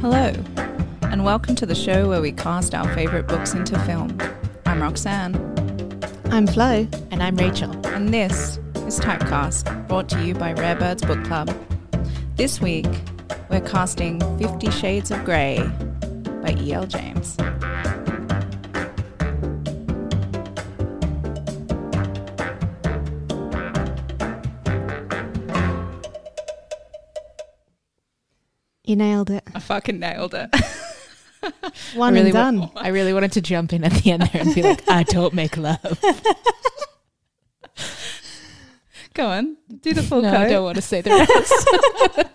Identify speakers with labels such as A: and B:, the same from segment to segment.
A: Hello, and welcome to the show where we cast our favourite books into film. I'm Roxanne,
B: I'm Flo.
C: And I'm Rachel.
A: and this is Typecast, brought to you by Rare Birds Book Club. This week, we're casting Fifty Shades of Grey by E.L. James.
B: You nailed it.
A: I fucking nailed it.
B: One
C: I really
B: and
C: wa-
B: done.
C: I really wanted to jump in at the end there and be like, I don't make love.
A: Go on, do the full
C: no,
A: quote.
C: I don't want to say the rest.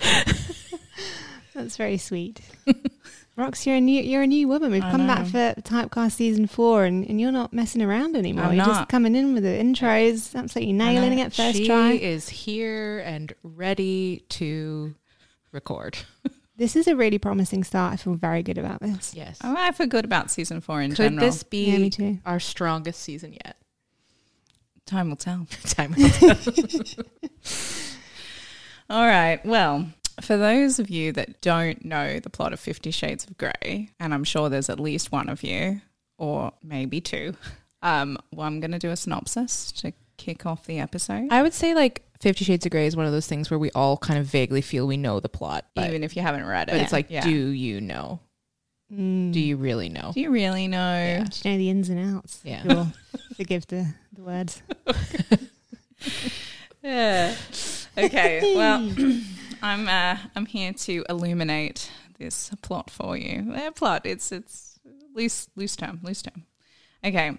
B: That's very sweet. Rox, you're a new you're a new woman. We've
A: I
B: come back for Typecast season four, and, and you're not messing around anymore.
A: I'm
B: you're
A: not.
B: just coming in with the intros, absolutely nailing it first
C: she
B: try.
C: is here and ready to record.
B: This is a really promising start. I feel very good about this.
C: Yes.
A: Oh, I feel good about season four in
C: Could
A: general.
C: this be
B: Yeah, me too.
C: our strongest season yet?
A: Time will tell.
C: Time will tell.
A: All right. Well, for those of you that don't know the plot of Fifty Shades of Grey, and I'm sure there's at least one of you, or maybe two, um, well, I'm going to do a synopsis to kick off the episode.
C: I would say like Fifty Shades of Grey is one of those things where we all kind of vaguely feel we know the plot, but,
A: even if you haven't read it.
C: but it's like,
A: Yeah.
C: do you know?
B: Mm.
C: Do you really know?
A: Do you really know?
C: Yeah.
B: Do you know the ins and outs?
C: Yeah.
B: Sure. Forgive the, the words.
A: Yeah. Okay. Well, I'm uh, I'm here to illuminate this plot for you. Eh, plot. It's it's loose loose term. Loose term. Okay.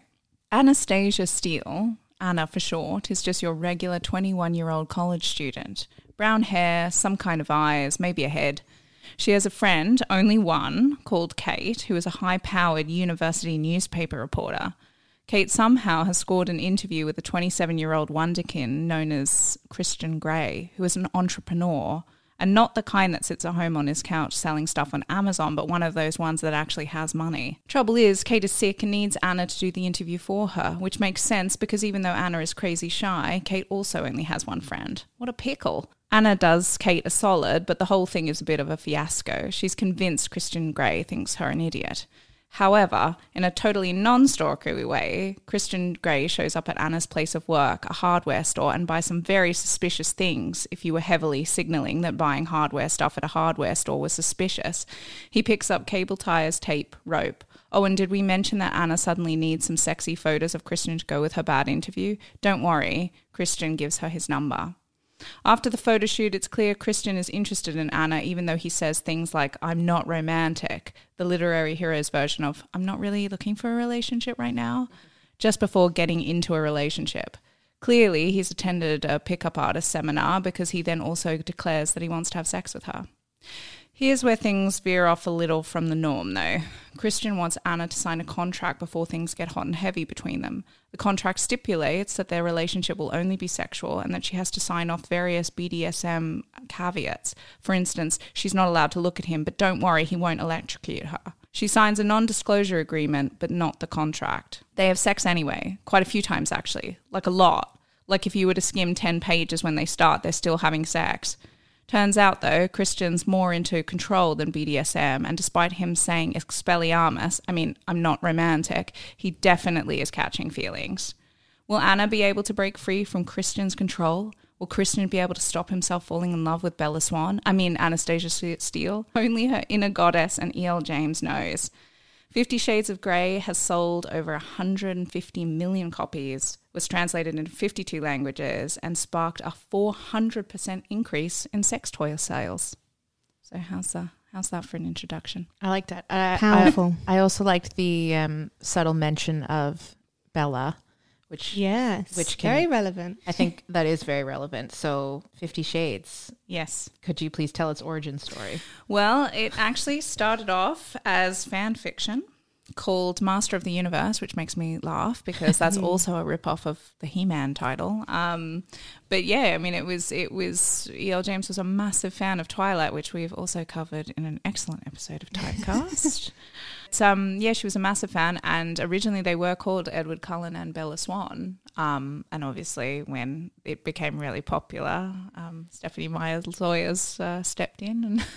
A: Anastasia Steele, Anna for short, is just your regular 21 year old college student. Brown hair, some kind of eyes, maybe a head. She has a friend, only one, called Kate, who is a high powered university newspaper reporter. Kate somehow has scored an interview with a 27 year old wonderkin known as Christian Grey, who is an entrepreneur and not the kind that sits at home on his couch selling stuff on Amazon, but one of those ones that actually has money. Trouble is, Kate is sick and needs Anna to do the interview for her, which makes sense because even though Anna is crazy shy, Kate also only has one friend. What a pickle. Anna does Kate a solid, but the whole thing is a bit of a fiasco. She's convinced Christian Grey thinks her an idiot. However, in a totally non stalkery way, Christian Grey shows up at Anna's place of work, a hardware store, and buys some very suspicious things if you were heavily signaling that buying hardware stuff at a hardware store was suspicious. He picks up cable ties, tape, rope. Oh, and did we mention that Anna suddenly needs some sexy photos of Christian to go with her bad interview? Don't worry, Christian gives her his number. After the photo shoot, it's clear Christian is interested in Anna, even though he says things like, I'm not romantic, the literary hero's version of, I'm not really looking for a relationship right now, just before getting into a relationship. Clearly, he's attended a pickup artist seminar because he then also declares that he wants to have sex with her. Here's where things veer off a little from the norm, though. Christian wants Anna to sign a contract before things get hot and heavy between them. The contract stipulates that their relationship will only be sexual and that she has to sign off various BDSM caveats. For instance, she's not allowed to look at him, but don't worry, he won't electrocute her. She signs a non disclosure agreement, but not the contract. They have sex anyway, quite a few times actually, like a lot. Like if you were to skim 10 pages when they start, they're still having sex. Turns out, though, Christian's more into control than BDSM, and despite him saying expelliarmus, I mean, I'm not romantic, he definitely is catching feelings. Will Anna be able to break free from Christian's control? Will Christian be able to stop himself falling in love with Bella Swan? I mean, Anastasia Steele? Only her inner goddess and E.L. James knows. Fifty Shades of Grey has sold over 150 million copies, was translated into 52 languages, and sparked a 400% increase in sex toy sales. So how's that? How's that for an introduction?
C: I liked that. I,
B: Powerful.
C: I, I also liked the um, subtle mention of Bella, which
B: yes.
C: Which can-
B: very relevant.
C: I think that is very relevant. So, Fifty Shades.
A: Yes.
C: Could you please tell its origin story?
A: Well, it actually started off as fan fiction called Master of the Universe, which makes me laugh because that's also a ripoff of the He-Man title. Um, but yeah, I mean, it was it was E.L. James was a massive fan of Twilight, which we've also covered in an excellent episode of Typecast. Um, yeah, she was a massive fan, and originally they were called Edward Cullen and Bella Swan. Um, and obviously, when it became really popular, um, Stephenie Meyer's lawyers uh, stepped in and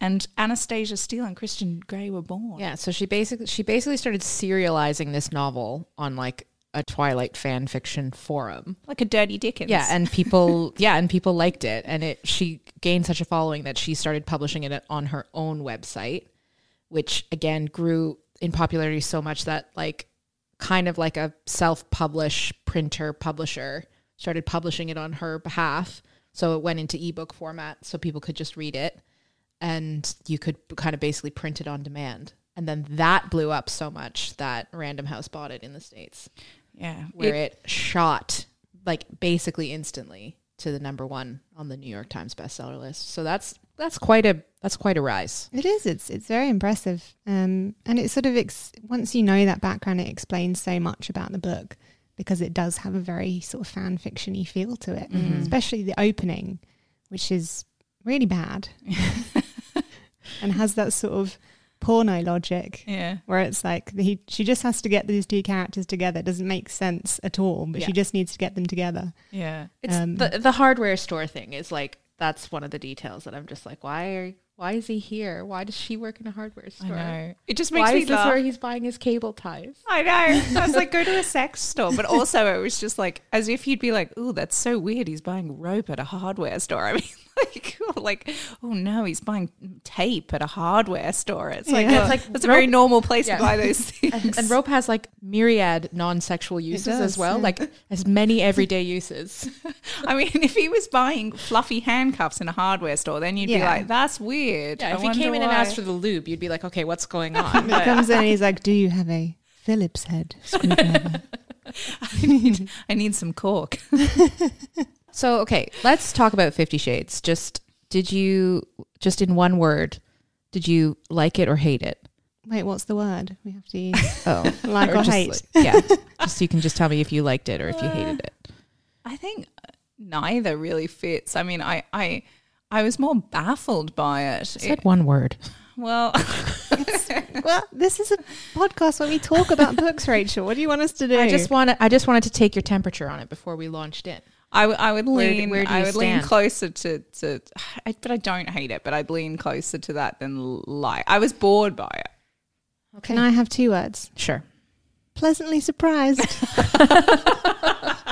A: And Anastasia Steele and Christian Grey were born.
C: Yeah, so she basically she basically started serializing this novel on like a Twilight fan fiction forum.
A: Like a dirty Dickens.
C: Yeah, and people yeah, and people liked it and it she gained such a following that she started publishing it on her own website, which again grew in popularity so much that like kind of like a self-publish printer publisher started publishing it on her behalf. So it went into ebook format so people could just read it and you could kind of basically print it on demand. And then that blew up so much that Random House bought it in the States
A: yeah.
C: where
A: It-
C: it, shot like basically instantly to the number one on the New York Times bestseller list. So that's that's quite a that's quite a rise.
B: It is. It's it's very impressive. Um, and it sort of ex- once you know that background, it explains so much about the book because it does have a very sort of fan fictiony feel to it,
C: Mhm.
B: especially the opening, which is really bad and has that sort of porno logic
A: yeah.
B: where it's like he she just has to get these two characters together. It doesn't make sense at all, but she just needs to get them together.
A: Yeah.
C: It's
B: Um,
C: the the hardware store thing is like that's one of the details that I'm just like why are why is he here? Why does she work in a hardware
A: I
C: store?
A: know. It just makes
C: Why
A: me
C: is this
A: laugh.
C: where he's buying his cable ties?
A: I know. I was like, go to a sex store. But also, it was just like, as if you'd be like, oh, that's so weird. He's buying rope at a hardware store. I mean, like, oh, like, oh no, he's buying tape at a hardware store. It's like,
B: Yeah.
A: oh,
C: It's like
A: that's a very normal place
C: Yeah.
A: to buy those things.
C: And, and rope has like myriad non-sexual uses
B: does,
C: as well,
B: yeah.
C: like as many everyday uses.
A: I mean, if he was buying fluffy handcuffs in a hardware store, then you'd be like, that's weird.
C: Yeah,
A: I
C: if he came in and asked for the lube, you'd be like, okay, what's going on?
B: He
C: But-
B: comes in and he's like, "Do you have a Phillips head screwdriver?"
A: I need, I need some cork.
C: So, okay, let's talk about 50 Shades. Just did you just in one word, did you like it or hate it?
B: Wait, what's the word? We have to use
C: Oh,
B: like or,
C: just
B: hate.
C: like- yeah. Just so you can just tell me if you liked it or if you hated uh, it.
A: I think neither really fits. I mean, I, I, I was more baffled by it.
C: Said
A: It-
C: one word.
A: well,
B: well, this is a podcast where we talk about books, Rachel. What do you want us to do?
C: I just wanted I just wanted to take your temperature on it before we launched in.
A: I, w- I would
C: Where do-
A: lean.
C: where do
A: I
C: you
A: would lean closer to to, I, but I don't hate it. But I'd lean closer to that than like. I was bored by it.
B: Can I have two words?
C: Sure.
B: Pleasantly surprised.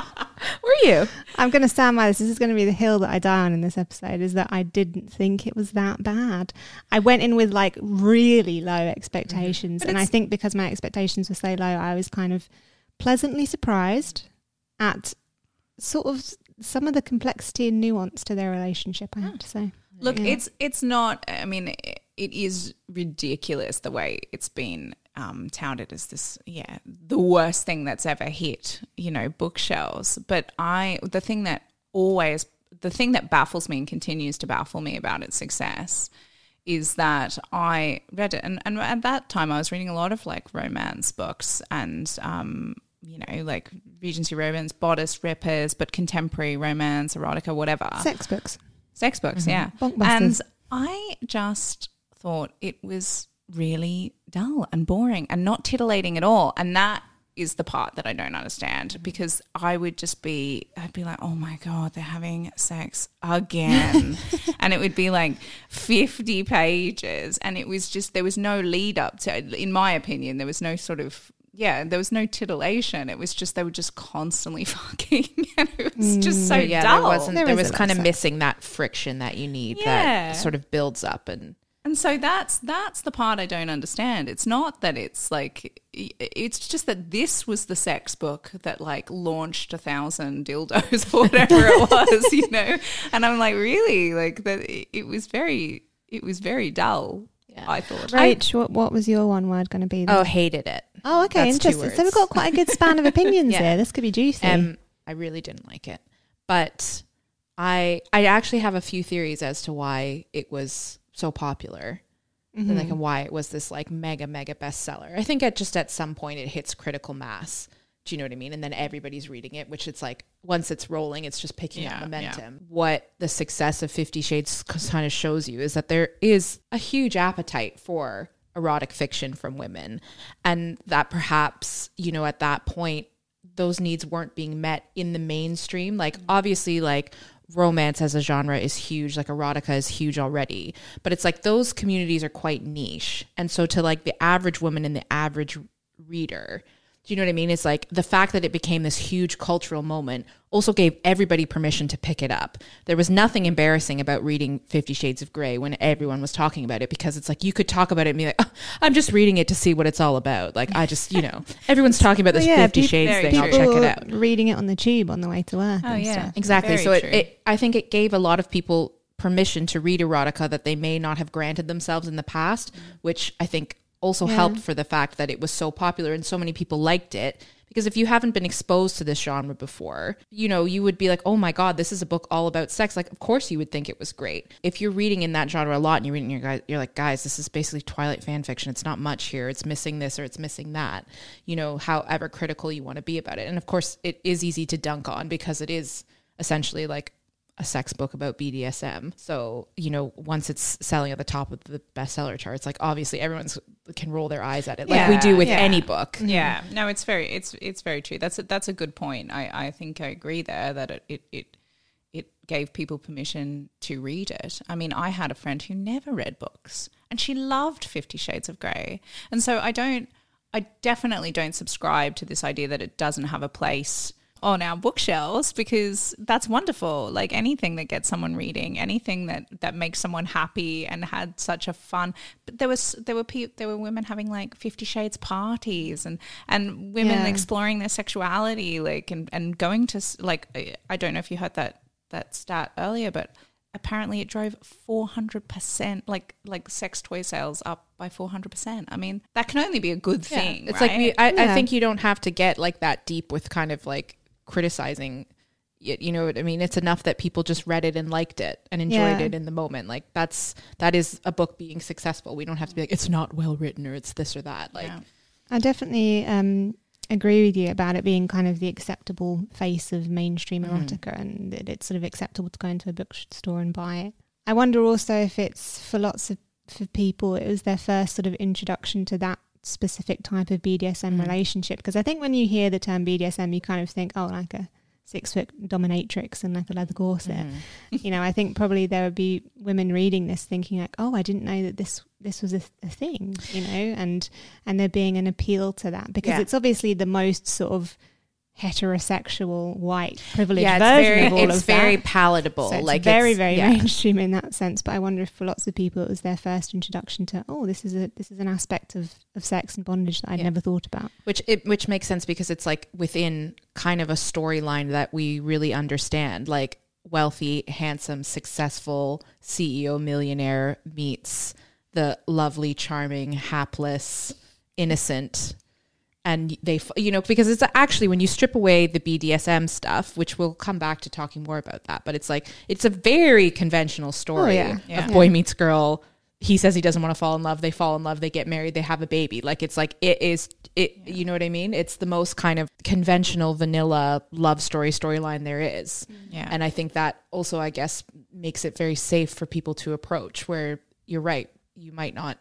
C: Were you?
B: I'm going to stand by this. This is going to be the hill that I die on in this episode. Is that I didn't think it was that bad. I went in with like really low expectations,
A: But
B: and I think because my expectations were so low, I was kind of pleasantly surprised at sort of some of the complexity and nuance to their relationship. I have to say.
A: Look,
B: Yeah.
A: it's it's not. I mean, it, is ridiculous the way it's been um, touted as this. Yeah, the worst thing that's ever hit. You know, bookshelves. But I, the thing that always, the thing that baffles me and continues to baffle me about its success is that I read it, and, and at that time I was reading a lot of like romance books and um, you know like Regency romance, bodice rippers, but contemporary romance, erotica, whatever
B: Sex books.
A: sex books, yeah. And I just thought it was really dull and boring and not titillating at all. And that is the part that I don't understand mm-hmm. because I would just be, I'd be like, oh my God, they're having sex again. and it would be like 50 pages. And it was just, there was no lead up to, in my opinion, there was no sort of, yeah, there was no titillation. It was just, they were just constantly fucking. and it was just mm, so
C: yeah,
A: dull.
C: there wasn't
B: There
C: there,
B: is
C: was kind
B: of
C: of
B: sex.
C: missing that friction that you need
A: Yeah.
C: that sort of builds up and
A: And so that's that's the part I don't understand. It's not that it's like it's just that this was the sex book that like launched a thousand dildos or whatever it was, you know. And I'm like, really, like that. It was very, it was very dull.
C: Yeah.
A: I thought.
B: Rach, what, what was your one word going to be? then?
C: oh hated it.
B: Oh, okay,
C: That's
B: interesting. So we've got quite a good span of opinions
C: Yeah.
B: here. This could be juicy.
C: Um, I really didn't like it, but I I actually have a few theories as to why it was so popular, and
B: Mm-hmm.
C: like and why it was this like mega mega bestseller. I think at just at some point it hits critical mass. Do you know what I mean? And then everybody's reading it, which it's like once it's rolling, it's just picking
A: Yeah,
C: up
A: yeah.
C: momentum. What the success of Fifty Shades kind of shows you is that there is a huge appetite for erotic fiction from women, and that perhaps you know at that point those needs weren't being met in the mainstream. Like obviously, like romance as a genre is huge, like erotica is huge already. But it's like those communities are quite niche. And so to like the average woman and the average reader, do you know what I mean? It's like the fact that it became this huge cultural moment also gave everybody permission to pick it up. There was nothing embarrassing about reading Fifty Shades of Grey when everyone was talking about it because it's like you could talk about it and be like, oh, I'm just reading it to see what it's all about. Like, I just, you know, everyone's talking about this
B: Well, yeah,
C: Fifty Shades
A: very
C: thing. I'll check it
B: People
C: out.
B: reading it on the tube on the way to work.
A: Oh,
B: and
A: yeah.
B: stuff.
C: Exactly.
A: Very
C: so it, it, I think it gave a lot of people permission to read erotica that they may not have granted themselves in the past, mm. which I think also
B: Yeah.
C: helped for the fact that it was so popular and so many people liked it. Because if you haven't been exposed to this genre before, you know, you would be like, oh my God, this is a book all about sex. Like, of course you would think it was great. If you're reading in that genre a lot and you're reading, your guys, you're like, guys, this is basically Twilight fan fiction. It's not much here. It's missing this or it's missing that. You know, however critical you want to be about it. And of course, it is easy to dunk on because it is essentially like a sex book about BDSM. So, you know, once it's selling at the top of the bestseller charts, like obviously everyone's can roll their eyes at it like we do with
A: yeah.
C: any book.
A: Yeah, no, it's very it's it's very true. That's a, that's a good point. I I think I agree there that it it it, it gave people permission to read it. I mean, I had a friend who never read books and she loved 50 shades of grey. And so I don't I definitely don't subscribe to this idea that it doesn't have a place on our bookshelves because that's wonderful. Like anything that gets someone reading anything that that makes someone happy and had such a fun. But there was there were people there were women having like 50 shades parties and and women
B: Yeah.
A: exploring their sexuality like and and going to like I- I don't know if you heard that that stat earlier but apparently it drove 400% like like sex toy sales up by 400% i mean that can only be a good thing
C: It's
A: right?
C: like we, I, I think you don't have to get like that deep with kind of like criticizing it, you know what I mean? It's enough that people just read it and liked it and enjoyed
B: Yeah.
C: it in the moment. Like that's that is a book being successful. We don't have to be like it's not well written or it's this or that. Like
A: Yeah.
B: I definitely um, agree with you about it being kind of the acceptable face of mainstream
C: Mhm.
B: erotica and that it's sort of acceptable to go into a bookstore and buy it. I wonder also if it's for lots of for people, it was their first sort of introduction to that specific type of BDSM
C: Mhm.
B: relationship. Because I think when you hear the term BDSM, you kind of think, oh, like a six foot dominatrix and like a leather corset.
C: mhm.
B: you know, I think probably there would be women reading this thinking like, "Oh, I didn't know that this this was a, a thing," you know, and and there being an appeal to that because
C: Yeah.
B: it's obviously the most sort of heterosexual white privileged
C: yeah, it's
B: version
C: very
B: of all
C: it's
B: of
C: very
B: that.
C: palatable.
B: So it's
C: like
B: very
C: it's-
B: very
C: yeah.
B: mainstream in that sense. But I wonder if for lots of people it was their first introduction to, "Oh, this is a this is an aspect of of sex and bondage that I'd
C: Yeah.
B: never thought about."
C: which it which makes sense because it's like within kind of a storyline that we really understand like wealthy handsome successful ceo millionaire meets the lovely charming hapless innocent and they you know because it's actually when you strip away the BDSM stuff which we'll come back to talking more about that but it's like it's a very conventional oh, story
B: yeah.
A: Yeah.
C: of boy meets girl. He says he doesn't want to fall in love they fall in love they get married they have a baby. Like it's like it is it you know what i mean? It's the most kind of conventional vanilla love story storyline there is. Mm.
A: Yeah.
C: And i think that also i guess makes it very safe for people to approach where you're right you might not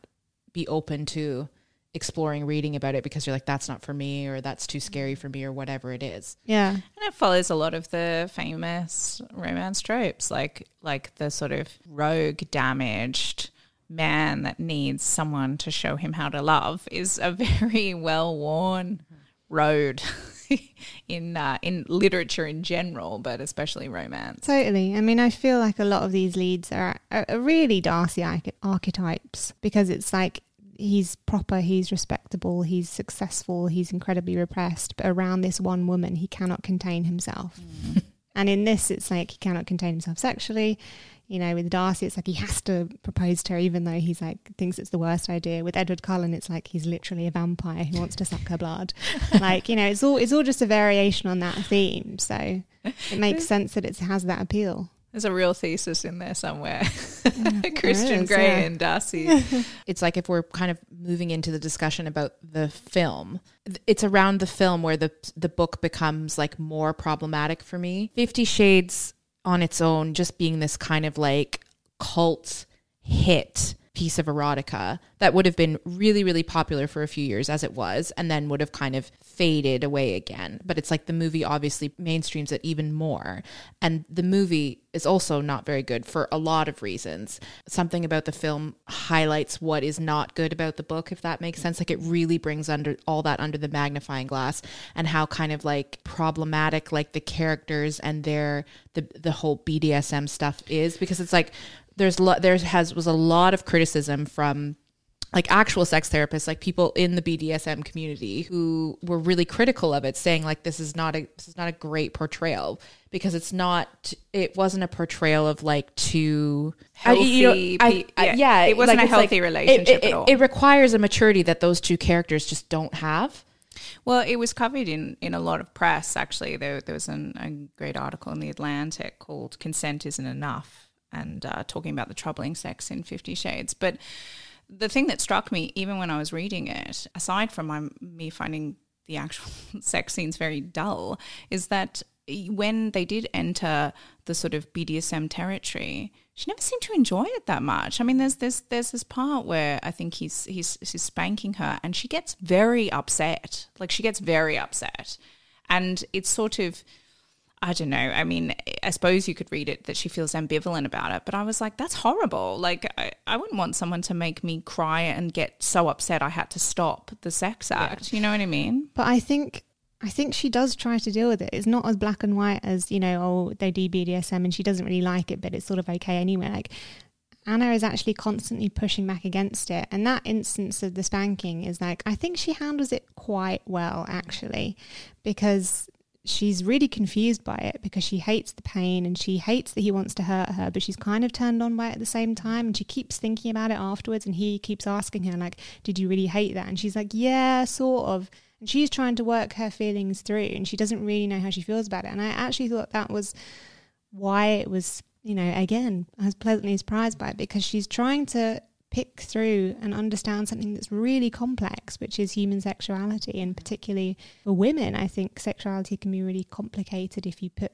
C: be open to exploring reading about it because you're like that's not for me or that's too scary for me or whatever it is
B: Yeah,
A: And it follows a lot of the famous romance tropes, like like the sort of rogue, damaged man that needs someone to show him how to love is a very well worn road in uh, in literature in general, but especially romance.
B: Totally. I mean, I feel like a lot of these leads are, are, are really Darcy archetypes because it's like he's proper, he's respectable, he's successful, he's incredibly repressed, but around this one woman, he cannot contain himself. Mm. and in this, it's like he cannot contain himself sexually. You know, with Darcy, it's like he has to propose to her, even though he's like thinks it's the worst idea. With Edward Cullen, it's like he's literally a vampire who wants to suck her blood. like you know, it's all it's all just a variation on that theme. So it makes sense that it has that appeal.
A: There's a real thesis in there somewhere.
B: there
A: Christian
B: is,
A: Grey
B: yeah.
A: and Darcy.
C: it's like if we're kind of moving into the discussion about the film it's around the film where the the book becomes like more problematic for me 50 shades on its own just being this kind of like cult hit piece of erotica that would have been really, really popular for a few years as it was, and then would have kind of faded away again. But it's like the movie obviously mainstreams it even more. And the movie is also not very good for a lot of reasons. Something about the film highlights what is not good about the book, if that makes sense. Like it really brings under all that under the magnifying glass and how kind of like problematic like the characters and their the the whole BDSM stuff is because it's like there's lo- there has was a lot of criticism from like actual sex therapists, like people in the BDSM community who were really critical of it, saying like this is not a this is not a great portrayal because it's not it wasn't a portrayal of like too
A: Healthy
C: you know, I- I-
A: yeah. It wasn't
C: like,
A: a
C: it's like-
A: healthy
C: it-
A: relationship
C: it,
A: at all.
C: It requires a maturity that those two characters just don't have.
A: Well, it was covered in, in a lot of press, actually. There, there was an, a great article in The Atlantic called Consent Isn't Enough and uh, talking about the troubling sex in Fifty Shades. But the thing that struck me, even when I was reading it, aside from my, me finding the actual sex scenes very dull, is that when they did enter the sort of BDSM territory, she never seemed to enjoy it that much. I mean, there's there's there's this part where I think he's he's he's spanking her, and she gets very upset. Like she gets very upset, and it's sort of. I don't know. I mean, I suppose you could read it that she feels ambivalent about it, but I was like, that's horrible. Like, I, I wouldn't want someone to make me cry and get so upset I had to stop the sex act. You know what I mean?
B: But I think I think she does try to deal with it. It's not as black and white as, you know, oh, they do BDSM and she doesn't really like it, but it's sort of okay anyway. Like Anna is actually constantly pushing back against it. And that instance of the spanking is like, I think she handles it quite well, actually, because she's really confused by it because she hates the pain and she hates that he wants to hurt her, but she's kind of turned on by it at the same time. And she keeps thinking about it afterwards. And he keeps asking her, like, did you really hate that? And she's like, yeah, sort of. And she's trying to work her feelings through and she doesn't really know how she feels about it. And I actually thought that was why it was, you know, again, I was pleasantly surprised by it because she's trying to pick through and understand something that's really complex, which is human sexuality. And particularly for women, I think sexuality can be really complicated if you put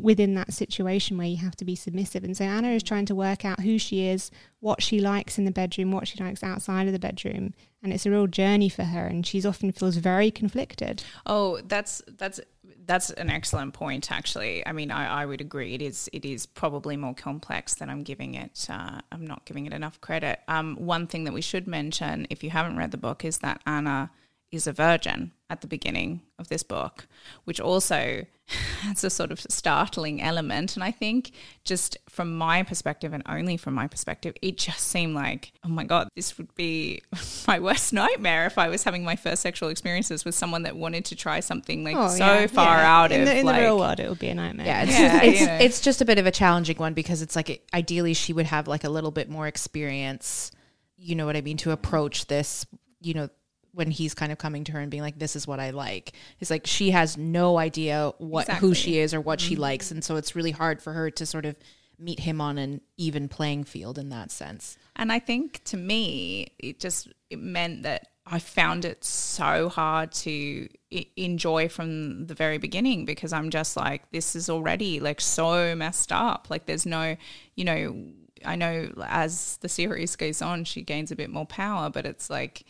B: within that situation where you have to be submissive. And so Anna is trying to work out who she is, what she likes in the bedroom, what she likes outside of the bedroom. And it's a real journey for her. And she's often feels very conflicted.
A: Oh, that's that's that's an excellent point. Actually, I mean, I, I would agree. It is it is probably more complex than I'm giving it. Uh, I'm not giving it enough credit. Um, one thing that we should mention, if you haven't read the book, is that Anna is a virgin at the beginning of this book, which also has a sort of startling element. And I think, just from my perspective, and only from my perspective, it just seemed like, oh my God, this would be my worst nightmare if I was having my first sexual experiences with someone that wanted to try something like oh, so
B: yeah,
A: far
B: yeah.
A: out
B: in
A: of
B: the, in
A: like,
B: the real world. It would be a nightmare.
C: Yeah, it's
A: Yeah,
C: it's,
A: you know.
C: it's just a bit of a challenging one because it's like it, ideally she would have like a little bit more experience, you know what I mean, to approach this, you know, when he's kind of coming to her and being like, "This is what I like." It's like she has no idea what who she is or what she mm-hmm. likes, and so it's really hard for her to sort of meet him on an even playing field in that sense.
A: And I think to me, it just it meant that I found it so hard to I- enjoy from the very beginning because I'm just like, this is already like so messed up. Like, there's no, you know, I know as the series goes on, she gains a bit more power, but it's like,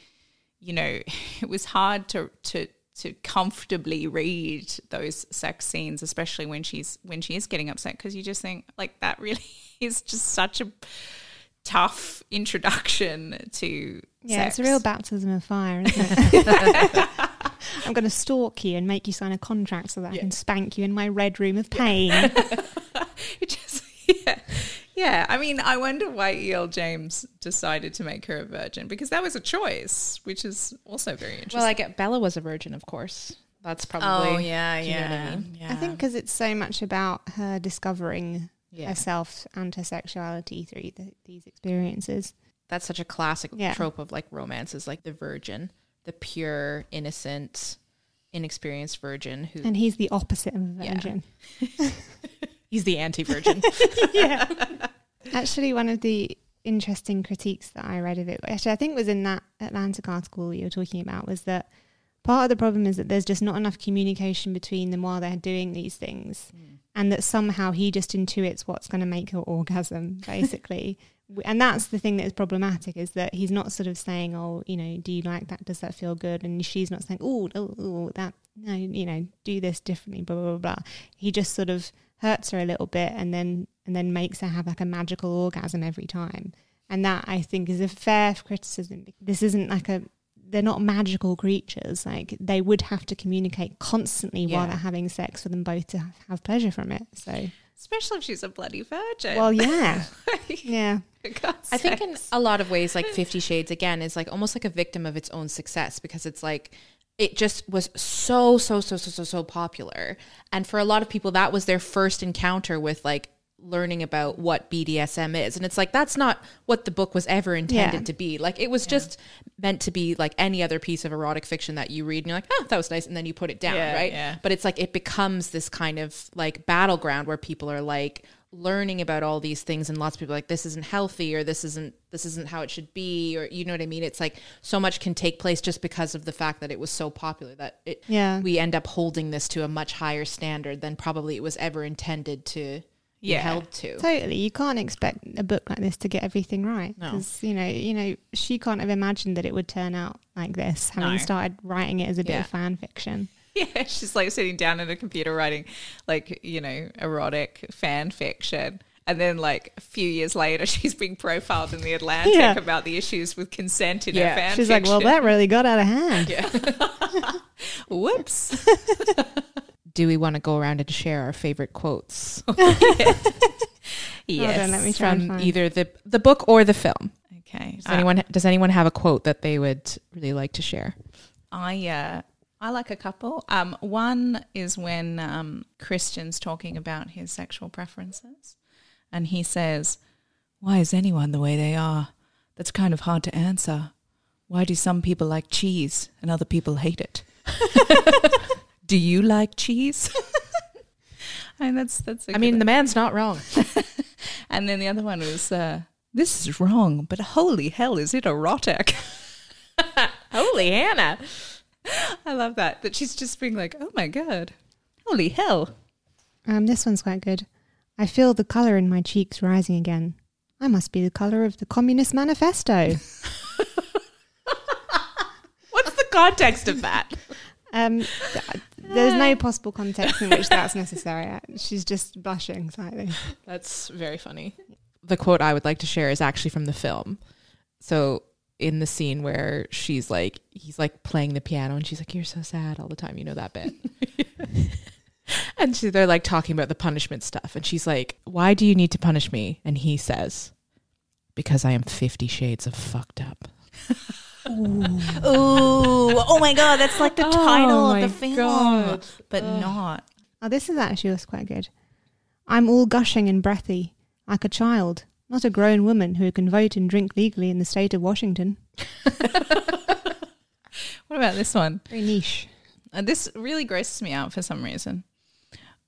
A: you know, it was hard to to to comfortably read those sex scenes, especially when she's when she is getting upset, because you just think like that really is just such a tough introduction to
B: Yeah,
A: sex.
B: it's a real baptism of fire, isn't it? I'm going to stalk you and make you sign a contract so that I can spank you in my red room of pain.
A: It just yeah. Yeah, I mean, I wonder why E.L. James decided to make her a virgin because that was a choice, which is also very interesting.
C: Well, like Bella was a virgin, of course. That's probably
A: oh yeah,
C: do you know what I
A: yeah,
C: mean?
A: yeah.
B: I think because it's so much about her discovering
C: yeah.
B: herself and her sexuality through the, these experiences.
C: that's such a classic
B: Yeah.
C: trope of like romances, like the virgin, the pure, innocent, inexperienced virgin who
B: And he's the opposite of a
C: Yeah.
B: virgin.
C: he's the anti-virgin.
B: yeah. Actually, one of the interesting critiques that I read of it, actually, I think was in that Atlantic article you were talking about, was that part of the problem is that there's just not enough communication between them while they're doing these things. Mm. And that somehow he just intuits what's going to make her orgasm, basically, and that's the thing that is problematic is that he's not sort of saying, "Oh, you know, do you like that? Does that feel good?" And she's not saying, "Oh, oh, oh that no, you know, do this differently." Blah blah blah. blah. He just sort of hurts her a little bit, and then and then makes her have like a magical orgasm every time. And that I think is a fair criticism. This isn't like a they're not magical creatures. Like they would have to communicate constantly while they're having sex for them both to have, have pleasure from it. So,
A: Especially if she's a bloody virgin.
B: well, yeah, yeah.
C: I think in a lot of ways, like Fifty Shades again is like almost like a victim of its own success because it's like it just was so so so so so so popular, and for a lot of people that was their first encounter with like learning about what BDSM is, and it's like that's not what the book was ever intended
B: Yeah.
C: to be. Like it was just meant to be like any other piece of erotic fiction that you read, and you're like, oh, that was nice, and then you put it down,
A: Yeah,
C: right?
A: yeah.
C: but it's like it becomes this kind of like battleground where people are like learning about all these things and lots of people are like this isn't healthy or this isn't this isn't how it should be or you know what i mean it's like so much can take place just because of the fact that it was so popular that it
B: Yeah.
C: we end up holding this to a much higher standard than probably it was ever intended to be
A: Yeah.
C: held to
B: Totally, you can't expect a book like this to get everything right
C: No.
B: because you know, you know, she can't have imagined that it would turn out like this. Having
A: No.
B: started writing it as a bit
C: Yeah.
B: of fan fiction.
A: Yeah, she's like sitting down at a computer writing like, you know, erotic fan fiction. And then like a few years later she's being profiled in the Atlantic
B: Yeah.
A: about the issues with consent in
C: Yeah.
A: her fan fiction.
B: She's like, well, that really got out of hand. Yeah.
A: Whoops.
C: do we want to go around and share our favorite quotes
A: yes.
B: Hold on, let me try and
C: from either the the book or the film
A: Okay.
C: does
A: Uh,
C: anyone does anyone have a quote that they would really like to share
A: I uh, I like a couple. Um, one is when um, Christian's talking about his sexual preferences, and he says, "Why is anyone the way they are? That's kind of hard to answer. Why do some people like cheese and other people hate it? do you like cheese?" I mean, that's that's. a
C: i mean the man's not wrong
A: and then the other one was, uh, "This is wrong, but holy hell, is it erotic?"
C: holy hannah
A: I love that. That she's just being like, "Oh my god, holy hell."
B: Um, this one's quite good. I feel the colour in my cheeks rising again. I must be the colour of the Communist Manifesto.
C: what's the context of that
B: Um, th- there's no possible context in which that's necessary. She's just blushing slightly.
C: That's very funny. The quote I would like to share is actually from the film. So in the scene where she's like, he's like playing the piano, and she's like, "You're so sad all the time." You know that bit. and she, they're like talking about the punishment stuff, and she's like, "Why do you need to punish me?" And he says, "Because I am Fifty Shades of fucked up."
A: Ooh, oh my god, that's like the
C: Oh
A: title
C: my
A: of the film,
C: God.
A: but not.
B: Oh, this is actually was quite good. I'm all gushing and breathy, like a child, not a grown woman who can vote and drink legally in the state of Washington.
A: What about this one?
B: Very niche.
A: Uh, this really grosses me out for some reason.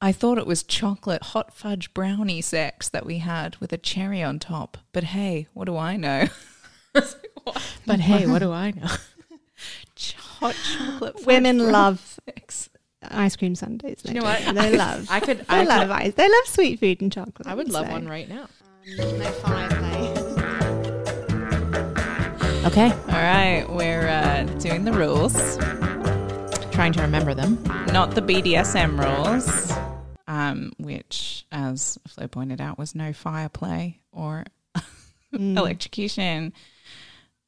A: I thought it was chocolate hot fudge brownie sex that we had with a cherry on top, but hey, what do I know?
C: But hey, what do I know?
A: Ch- Hot chocolate. fudge
B: Women love
A: sex.
B: ice cream sundaes.
C: You know
B: don't
C: what?
B: They They love.
C: I could,
B: They
C: I
B: love
C: could,
B: ice. They love sweet food and chocolate.
C: I would love
B: so.
C: one right now.
B: No fire play.
C: Okay,
A: All right, we're uh, doing the rules,
C: trying to remember them.
A: not the BDSM rules, um, which, as Flo pointed out, was no fire play or
B: Mm.
A: electrocution.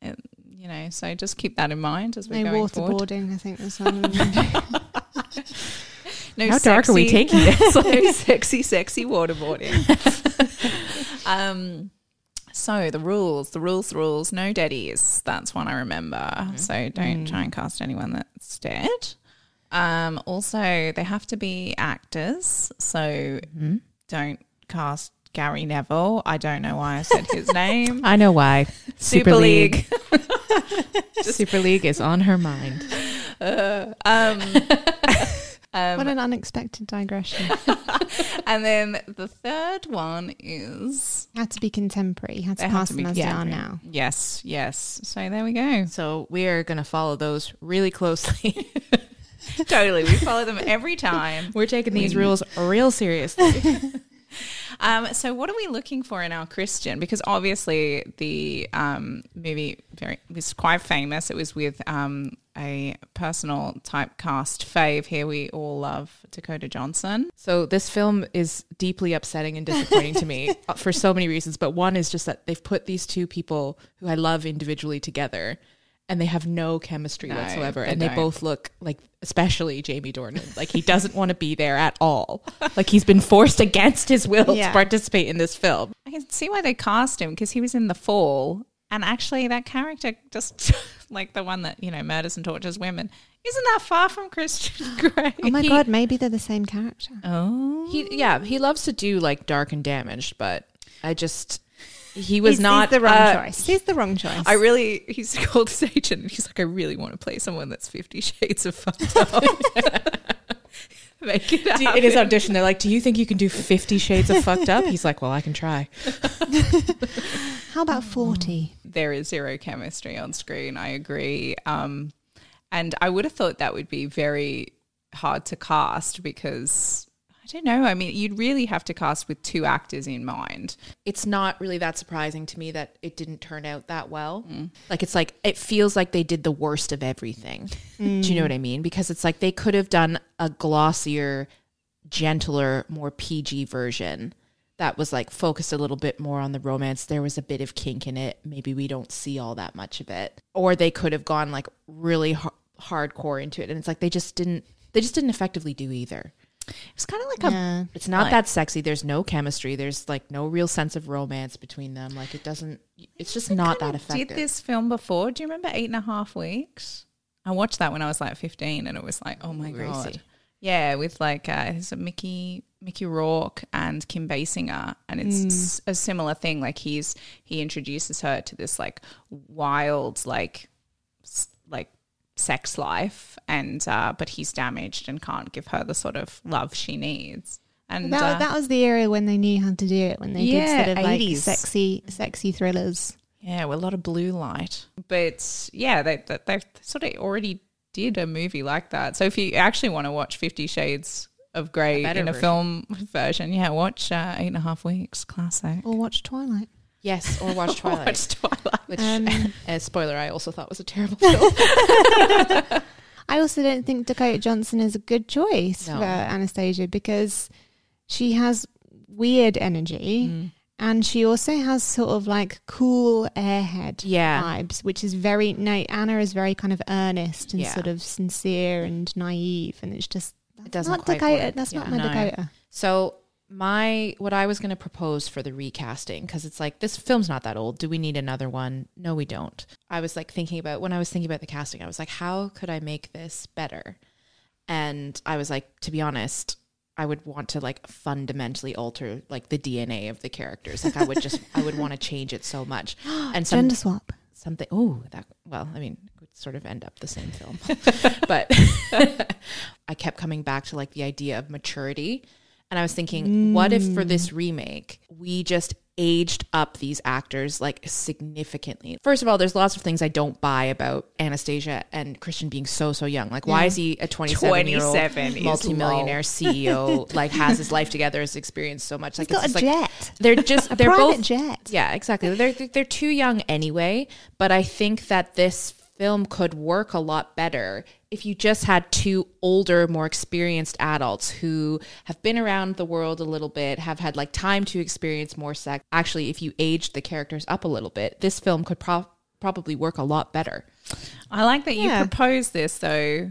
A: Uh, you know, so just keep that in mind as we're
B: No
A: going forward.
B: waterboarding, I think was one.
A: No
C: How dark are we taking this?
A: no sexy, sexy waterboarding. Um, so the rules, the rules, the rules. No daddies. That's one I remember. So don't try and cast anyone that's dead. Um, also, they have to be actors. So don't cast Gary Neville. I don't know why I said his name.
C: I know why.
A: Super League.
C: Super League is on her mind.
A: Uh, um, um,
B: what an unexpected digression.
A: and then the third one is
B: had to be contemporary. Had to pass
A: to
B: them as they are now.
A: yes, yes. So there we go.
C: So we are going to follow those really closely.
A: totally, we follow them every time.
C: We're taking these rules real seriously.
A: Um, so, what are we looking for in our Christian? Because obviously, the um, movie very was quite famous. It was with um, a personal typecast fave. Here we all love Dakota Johnson.
C: So this film is deeply upsetting and disappointing to me uh, for so many reasons. But one is just that they've put these two people who I love individually together, and they have no chemistry
A: No,
C: whatsoever.
A: they
C: and they
A: don't.
C: both look like, especially Jamie Dornan, like he doesn't want to be there at all. Like he's been forced against his will
B: Yeah.
C: to participate in this film.
A: I can see why they cast him because he was in The Fall, and actually, that character just like the one that you know murders and tortures women isn't that far from Christian Grey.
B: Oh my
C: He-
B: god, maybe they're the same character.
A: Oh,
C: He, yeah, he loves to do like dark and damaged, but I just he was
B: He's-
C: not
B: he's the wrong
A: uh,
B: choice. He's the wrong choice.
A: I really, he's called his agent and he's like, I really want to play someone that's Fifty Shades of fucked up. Make it
C: Do-
A: happen.
C: in his audition, they're like, "Do you think you can do Fifty Shades of fucked up?" He's like, "Well, I can try."
B: How about forty?
A: there is zero chemistry on screen. I agree. Um, and I would have thought that would be very hard to cast because I don't know. I mean, you'd really have to cast with two actors in mind.
C: It's not really that surprising to me that it didn't turn out that well. Mm. Like it's like it feels like they did the worst of everything. Do you know what I mean? Because it's like they could have done a glossier, gentler, more PG version that was like focused a little bit more on the romance. There was a bit of kink in it. Maybe we don't see all that much of it. Or they could have gone like really har hardcore into it and it's like they just didn't they just didn't effectively do either.
A: It's kind of like a
C: It's not
A: Like-
C: that sexy. There's no chemistry. There's like no real sense of romance between them. Like it doesn't. It's just not that effective.
A: Did this film before? Do you remember Eight and a Half Weeks? I watched that when I was like 15 and it was like, oh my
C: Where is
A: God. Yeah, with like uh, it's a Mickey Mickey Rourke and Kim Basinger, and it's a similar thing. Like he's he introduces her to this like wild like like sex life, and uh, but he's damaged and can't give her the sort of love she needs. And
B: That,
A: uh,
B: that was the era when they knew how to do it. When they
A: Yeah,
B: did sort of like sexy, sexy thrillers.
A: Yeah, well, a lot of blue light. But yeah, they, they, they sort of already did a movie like that. So if you actually want to watch Fifty Shades of Grey
C: better
A: in a
C: version.
A: film version, yeah, watch uh, Eight and a Half Weeks, classic.
B: Or watch Twilight.
C: Yes, or watch Twilight.
A: Watch Twilight.
C: which,
B: Um,
C: as spoiler, I also thought was a terrible film.
B: I also don't think Dakota Johnson is a good choice
C: No.
B: for Anastasia because she has weird energy
C: Mm.
B: and she also has sort of like cool airhead
C: Yeah.
B: vibes, which is very no Anna is very kind of earnest and
C: Yeah.
B: sort of sincere and naive, and it's just it
C: doesn't
B: not
C: quite
B: Dakota.
C: work.
B: That's not my
A: No.
B: Dakota.
C: So my what I was going to propose for the recasting because it's like this film's not that old. Do we need another one? No, we don't. I was like thinking about when I was thinking about the casting. I was like, how could I make this better? And I was like, to be honest, I would want to like fundamentally alter like the DNA of the characters. Like I would just I would want to change it so much. And some
B: Gender swap.
C: something oh that well i mean it would sort of end up the same film but i kept coming back to like the idea of maturity and i was thinking what if for this hmm. remake we just aged up these actors like significantly? First of all there's lots of things i don't buy about anastasia and christian being so so young. Like why is he a 27 year old
A: 27 is
C: multimillionaire ceo like has his life together has experienced so much? Like
B: He's got a
C: like
B: jet,
C: they're just they're both
B: jet.
C: yeah, exactly. They're they're too young anyway, but I think that this film could work a lot better if you just had two older, more experienced adults who have been around the world a little bit, have had like time to experience more sex. Actually, if you aged the characters up a little bit, this film could pro- probably work a lot better.
A: I like that
B: Yeah.
A: you proposed this though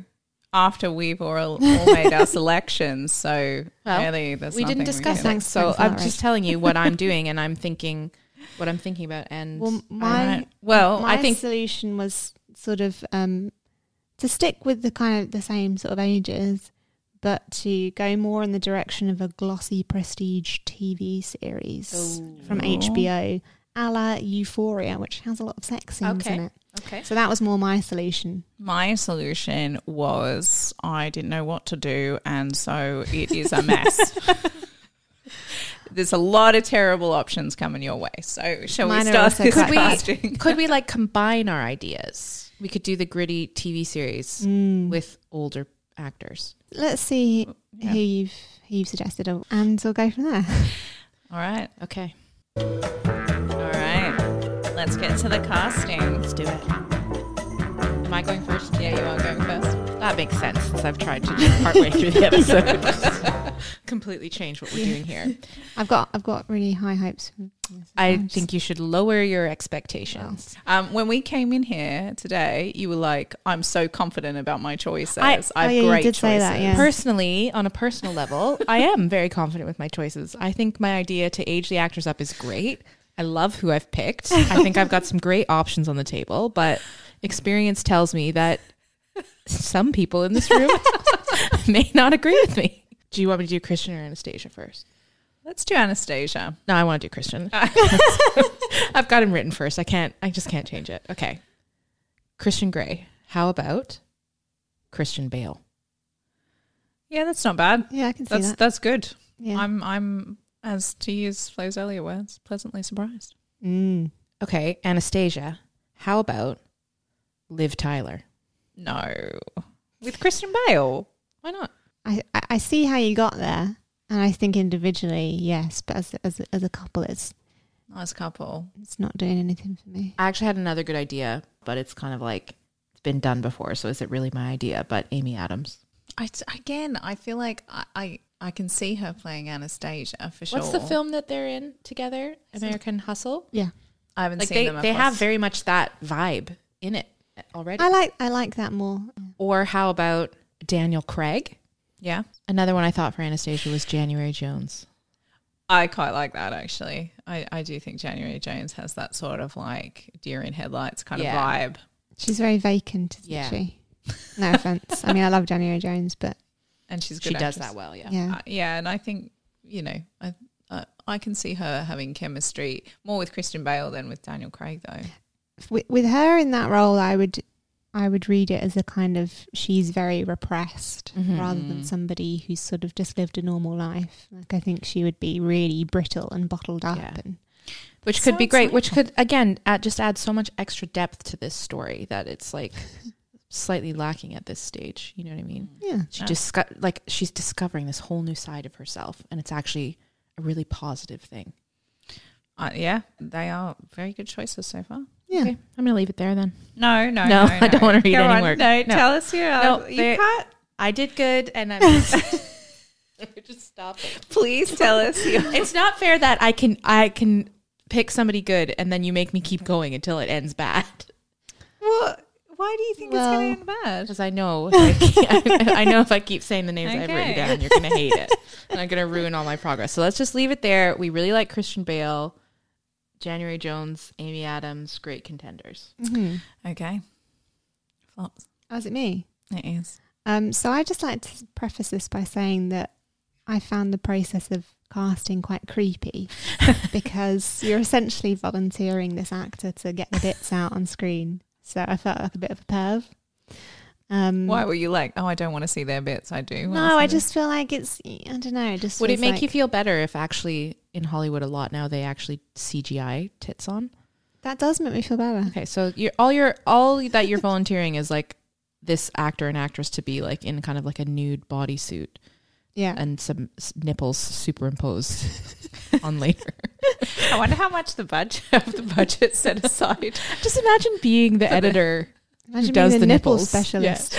A: after we've all, all made our selections. So
C: Well,
A: really, there's
C: we didn't discuss
A: can-
C: that, so I'm
B: that,
C: just telling you what I'm doing, and I'm thinking what I'm thinking about. And
B: Well,
C: I-
B: my
A: Alright. Well,
B: my
A: I think
B: solution was sort of um, to stick with the kind of the same sort of ages, but to go more in the direction of a glossy prestige TV series from HBO, a la Euphoria, which has a lot of sex scenes in it.
C: okay,
B: So that was more my solution.
A: My solution was I didn't know what to do, and so it is a mess. There's a lot of terrible options coming your way. So shall
B: Mine
A: we start this
B: quite bad.
A: casting?
C: could we like combine our ideas? We could do the gritty TV series
B: Mm.
C: with older actors.
B: Let's see
A: Yeah.
B: who you've who you've suggested, and we'll go from there.
A: All right.
C: Okay,
A: All right. Let's get to the casting.
C: let's do it. Am I going first?
A: Yeah, you are going first.
C: That makes sense since I've tried to just partway through the episode completely change what we're doing here.
B: I've got I've got really high hopes.
C: I think you should lower your expectations.
A: Um, when we came in here today, you were like, "I'm so confident about my choices.
C: I-
A: I, have
B: oh, yeah, you
A: great
B: did
A: choices."
B: say that, yeah.
C: Personally, on a personal level, I am very confident with my choices. I think my idea to age the actors up is great. I love who I've picked. I think I've got some great options on the table, but experience tells me that some people in this room may not agree with me. Do you want me to do Christian or Anastasia first?
A: Let's do Anastasia.
C: No, I want to do Christian. I've got him written first. I can't. I just can't change it. Okay. Christian Grey. How about Christian Bale?
A: Yeah, that's not bad.
B: Yeah, I can see
A: That's
B: that.
A: that's good.
B: Yeah.
A: I'm I'm as to use Flo's earlier words, pleasantly surprised.
B: Mm.
C: Okay, Anastasia. How about Liv Tyler?
A: No, with Christian Bale.
C: Why not?
B: I, I I see how you got there, and I think individually, yes, but as as as a couple, it's
A: Nice couple.
B: it's not doing anything for me.
C: I actually had another good idea, but it's kind of like it's been done before, so is it really my idea? But Amy Adams.
A: I again, I feel like I I, I can see her playing Anastasia for sure.
C: What's the film that they're in together? American Hustle.
B: Yeah,
A: I haven't
C: Like
A: seen
C: they
A: them.
C: they have very much that vibe in it already.
B: I like I like that more.
C: or how about Daniel Craig?
A: yeah.
C: Another one I thought for Anastasia was January Jones.
A: I quite like that actually. I, I do think January Jones has that sort of like deer in headlights kind
C: Yeah.
A: of vibe.
B: She's very vacant, isn't
C: Yeah.
B: she? No offense. I mean, I love January Jones, but
A: And she's a good
C: She does that well, yeah.
B: yeah,
A: Uh, yeah, and I think you know, I uh, I can see her having chemistry more with Christian Bale than with Daniel Craig, though.
B: With, with her in that role, I would I would read it as a kind of she's very repressed
C: Mhm.
B: rather than somebody who's sort of just lived a normal life. Like I think she would be really brittle and bottled up,
C: Yeah.
B: and
C: Which could be
A: Sounds
C: great, which could again add, just add so much extra depth to this story that it's like slightly lacking at this stage. You know what I mean?
B: yeah,
C: She
A: Yeah.
C: just like she's discovering this whole new side of herself, and it's actually a really positive thing.
A: Uh, yeah, they are very good choices so far.
B: Yeah.
C: Okay, I'm gonna leave it there then.
A: No, no,
C: No,
A: no.
C: I don't wanna read
A: Go
C: any
A: on.
C: more.
A: No,
C: No.
A: tell us your.
C: No,
A: you
C: they-
A: can't.
C: I did good, and I'm just, just stop it.
A: Please tell us your.
C: It's not fair that I can I can pick somebody good, and then you make me keep going until it ends bad.
A: Well, Why do you think
B: Well-
A: it's going to end bad?
C: Because I know, I, I know if I keep saying the names I've written down, you're gonna hate it, and I'm gonna ruin all my progress. So let's just leave it there. We really like Christian Bale, January Jones, Amy Adams, great contenders.
B: Mhm.
A: Okay. Flops.
B: Oh, is it me?
A: It is.
B: Um, so I just like to preface this by saying that I found the process of casting quite creepy because you're essentially volunteering this actor to get the bits out on screen. So I felt like a bit of a perv. Um,
A: Why were you like, oh, I don't want to see their bits? I do. wanna
B: No,
A: see
B: I
A: them."
B: just feel like it's. I don't know. It just
C: Would it make
B: like-
C: you feel better if actually in Hollywood a lot now they actually CGI tits on?
B: That does make me feel better.
C: Okay, so you're all your all that you're volunteering is like this actor and actress to be like in kind of like a nude bodysuit
B: Yeah.
C: and some s- nipples superimposed on later.
A: I wonder how much the budget of the budget set aside.
C: Just imagine being the editor
B: Imagine
C: does
B: being
C: the
B: the nipple
C: nipples.
B: specialist.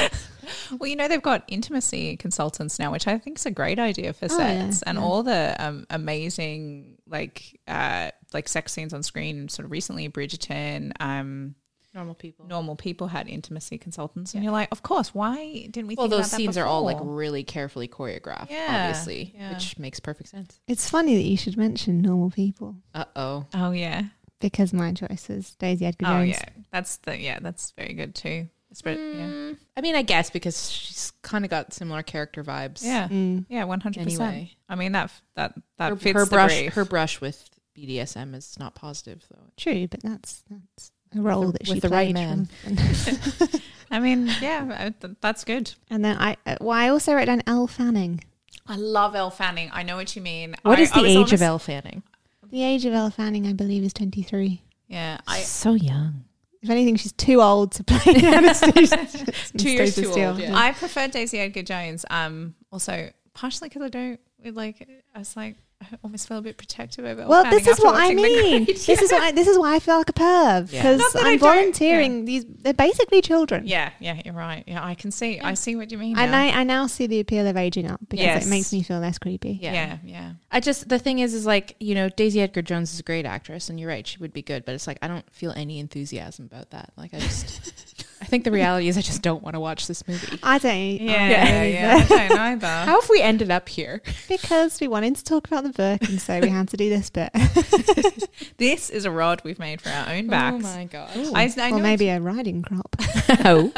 A: Well, you know they've got intimacy consultants now, which I think is a great idea for
B: Oh, yeah,
A: sets, and
B: yeah.
A: all the um, amazing like uh, like sex scenes on screen. Sort of recently, Bridgerton, um,
C: normal people.
A: normal people had intimacy consultants, and you're like, of course, why didn't we?
C: Well,
A: think
C: those
A: about that
C: scenes are all like really carefully choreographed,
A: Yeah,
C: obviously,
A: yeah.
C: which makes perfect sense.
B: It's funny that you should mention normal people
C: Uh oh.
A: oh yeah,
B: because my choice is Daisy Edgar jones
A: oh
B: Jones.
A: yeah, that's the yeah, that's very good too. It's very- yeah,
C: Mm, I mean, I guess because she's kind of got similar character vibes.
A: yeah,
B: Mm.
A: yeah, one hundred percent. I mean that that that
C: her,
A: fits
C: her
A: the
C: brush,
A: brief.
C: her brush with BDSM is not positive though.
B: True, but that's that's a role
C: the-
B: that she
C: with the right
B: played
C: man.
A: I mean, yeah, I- th- that's good.
B: and then I, uh, well, I also wrote down Elle Fanning.
A: I love Elle Fanning. I know what you mean.
C: What
A: I,
C: is the
A: was
C: age
A: honest-
C: of Elle Fanning?
B: The age of Elle Fanning, I believe, is twenty three.
A: Yeah, I
C: so young.
B: If anything, she's too old to play Anastasia.
C: Two years too
B: Steele.
C: old, yeah.
A: I prefer Daisy Edgar Jones. Um, also partially because I don't like. I was like, I almost feel a bit protective over.
B: Well, this is what I
A: watching The
B: mean. This is why this is why I feel like a perv because
A: Not that I
B: I'm
A: don't-
B: volunteering. These they're basically children.
A: Yeah, yeah, you're right. Yeah, I can see. I see what you mean.
B: And
A: now.
B: I, I now see the appeal of aging up because
A: Yes.
B: it makes me feel less creepy.
C: Yeah.
A: yeah, yeah.
C: I just the thing is is like you know Daisy Edgar Jones is a great actress and you're right she would be good but it's like I don't feel any enthusiasm about that like I just I think the reality is I just don't want to watch this movie.
B: I don't.
A: Yeah,
B: I
A: yeah,
B: don't
A: yeah. I don't either.
C: How have we ended up here?
B: because we wanted to talk about the book, and so we had to do this bit,
A: This is a rod we've made for our own backs.
C: Oh my god.
A: I, I
B: or maybe a riding crop.
C: oh.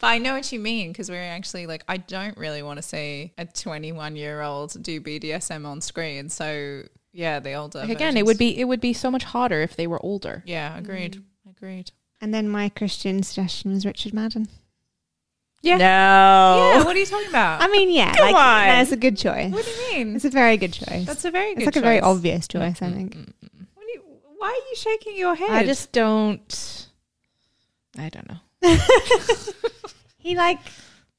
A: But I know what you mean because we're actually like, I don't really want to see a 21 year old do BDSM on screen. So yeah, the older.
C: Like, again, it would be it would be so much hotter if they were older.
A: Yeah, agreed. Mm. Agreed.
B: And then my Christian suggestion was Richard Madden.
A: Yeah.
C: No.
A: Yeah, what are you talking about?
B: I mean, yeah,
C: Come
B: like,
C: on.
B: that's a good choice.
A: what do you mean?
B: It's a very good choice.
A: That's a very good
B: it's like a very
A: choice.
B: obvious choice, I think.
A: What do you, why are you shaking your head?
C: I just don't. I don't know.
B: He like,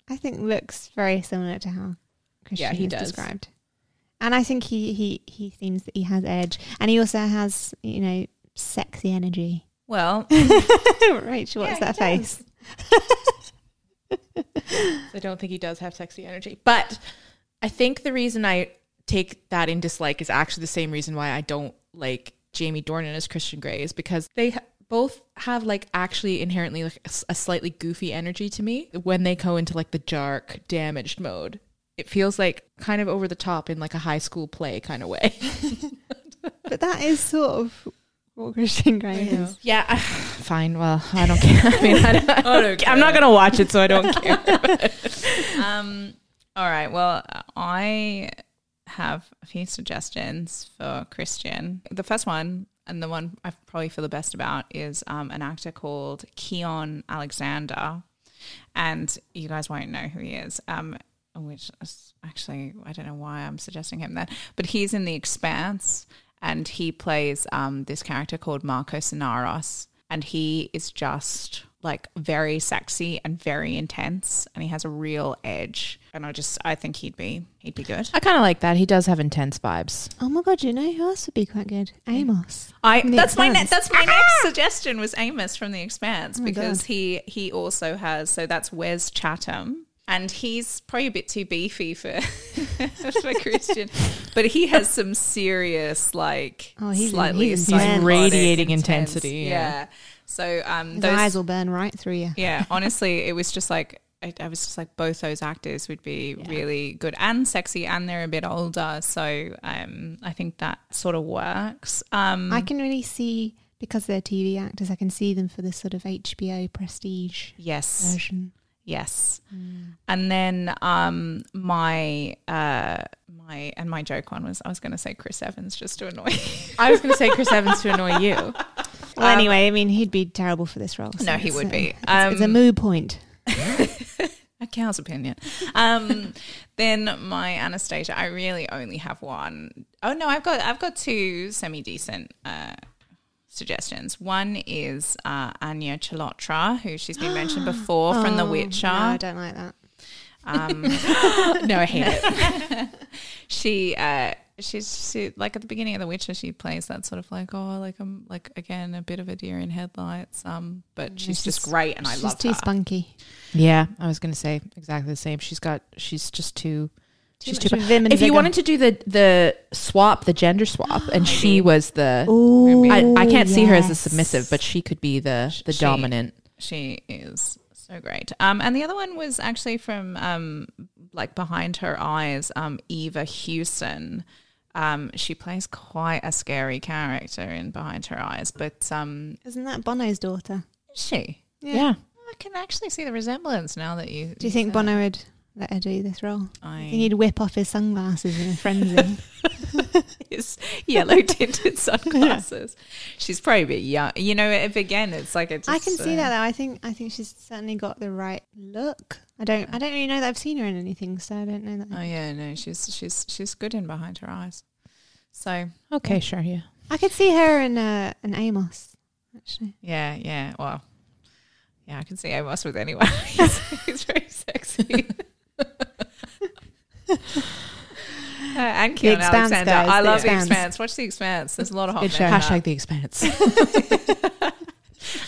B: I think looks very similar to how Christian
C: Yeah, he
B: is
C: does.
B: described, and I think he he he seems that he has edge, and he also has you know sexy energy.
A: Well,
B: Rachel, what's
A: Yeah,
B: that face?
C: I don't think he does have sexy energy. But I think the reason I take that in dislike is actually the same reason why I don't like Jamie Dornan as Christian Grey is because they both have like actually inherently like a slightly goofy energy to me when they go into like the dark damaged mode. It feels like kind of over the top in like a high school play kind of way.
B: But that is sort of what Christian Grey is.
C: Yeah, I- fine. Well, I don't care. I mean, I don't, I
A: don't
C: don't, I'm not going to watch it, so I don't care.
A: um, all right. Well, I have a few suggestions for Christian. The first one, and the one I probably feel the best about, is um, an actor called Keon Alexander. And you guys won't know who he is. Um, which is actually, I don't know why I'm suggesting him that, but he's in The Expanse and he plays um, this character called Marco Inaros. And he is just like very sexy and very intense and he has a real edge and i just i think he'd be he'd be good
C: I kind of like that. He does have intense vibes.
B: Oh my god, you know who else would be quite good? Amos.
A: I
B: From The
A: that's my ne-
B: Expanse.
A: that's my next suggestion was Amos from The Expanse
B: Oh my
A: because
B: God.
A: he he also has so that's Wes Chatham and he's probably a bit too beefy for for Christian, but he has some serious like
B: Oh, he's-
A: slightly
B: he's intense.
C: Radiating
A: intense-
C: intensity,
A: Yeah.
C: yeah.
A: So um, those
B: eyes will burn right through you.
A: yeah, honestly, it was just like I, I was just like both those actors would be really good and sexy, and they're a bit older, so um, I think that sort of works. Um,
B: I can really see because they're TV actors. I can see them for this sort of HBO prestige
A: yes,
B: version.
A: Yes, and then um, my uh, my and my joke one was I was going to say Chris Evans just to annoy. you.
C: I was going to say Chris Evans to annoy you.
B: Well, anyway, I mean, he'd be terrible for this role. so
A: No, he would
B: a-
A: be.
B: It's, it's a
A: Um,
B: mood point.
A: a cow's opinion. Um, then my Anastasia, I really only have one. Oh no, I've got I've got two semi decent uh, suggestions. One is uh, Anya Chalotra, who she's been mentioned before from The
B: Oh,
A: Witcher.
B: No, I don't like that.
A: Um,
C: No, I hate it.
A: she uh, she's she, like at the beginning of The Witcher, she plays that sort of like oh like I'm like again a bit of a deer in headlights. Um, but she's
B: she's-
A: just great, and I love her.
B: She's
A: love
B: too spunky.
C: Yeah, I was going to say exactly the same. She's got. She's just too.
B: Too
C: she's
B: much
C: too.
B: vim and
C: If you
B: vigor.
C: wanted to do the the swap, the gender swap, and she was the.
B: Ooh,
C: I, I can't see her as a
B: yes.
C: submissive, but she could be the the
A: She-
C: dominant.
A: She is so great. Um, and the other one was actually from um, like behind her eyes, um, Eva Hewson. Um, she plays quite a scary character in Behind Her Eyes, but um,
B: Isn't that Bono's daughter?
A: is she?
C: Yeah.
A: I can actually see the resemblance now that you.
B: Do you think Bono would let her do this role?
A: I
B: I think he'd whip off his sunglasses in a frenzy.
A: his yellow tinted sunglasses. She's probably a bit young. You know, if again, it's like it's.
B: I can see that though. I think I think she's certainly got the right look. I don't I don't really know that I've seen her in anything, so I don't know that.
A: Oh yeah, no, she's she's she's good in Behind Her Eyes. So
C: Okay, sure. Yeah.
B: I could see her in uh, an Amos. Actually,
A: Yeah, yeah. Well, yeah, I can see Amos with anyone. he's, he's very sexy. Uh, and Keon
B: Expanse,
A: Alexander.
B: guys,
A: I
B: The
A: love The
B: Expanse.
A: Expanse. Watch The Expanse. There's a lot of hot
B: Good
A: men
B: show.
A: in that.
C: Hashtag the expanse.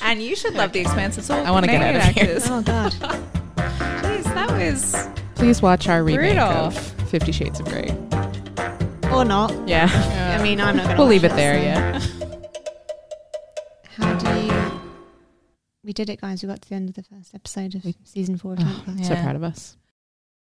A: And you should love The Expanse. It's all
C: I wanna get out of here.
A: actors.
B: Oh God.
A: Jeez, that was
C: Please watch our remake
A: Brutal.
C: of Fifty Shades of Grey.
B: Or not.
C: Yeah.
B: I mean, I'm not going to.
C: We'll leave it there, yeah.
B: How do you? We did it, guys. We got to the end of the first episode of season four of Temp Club.
C: So proud of us.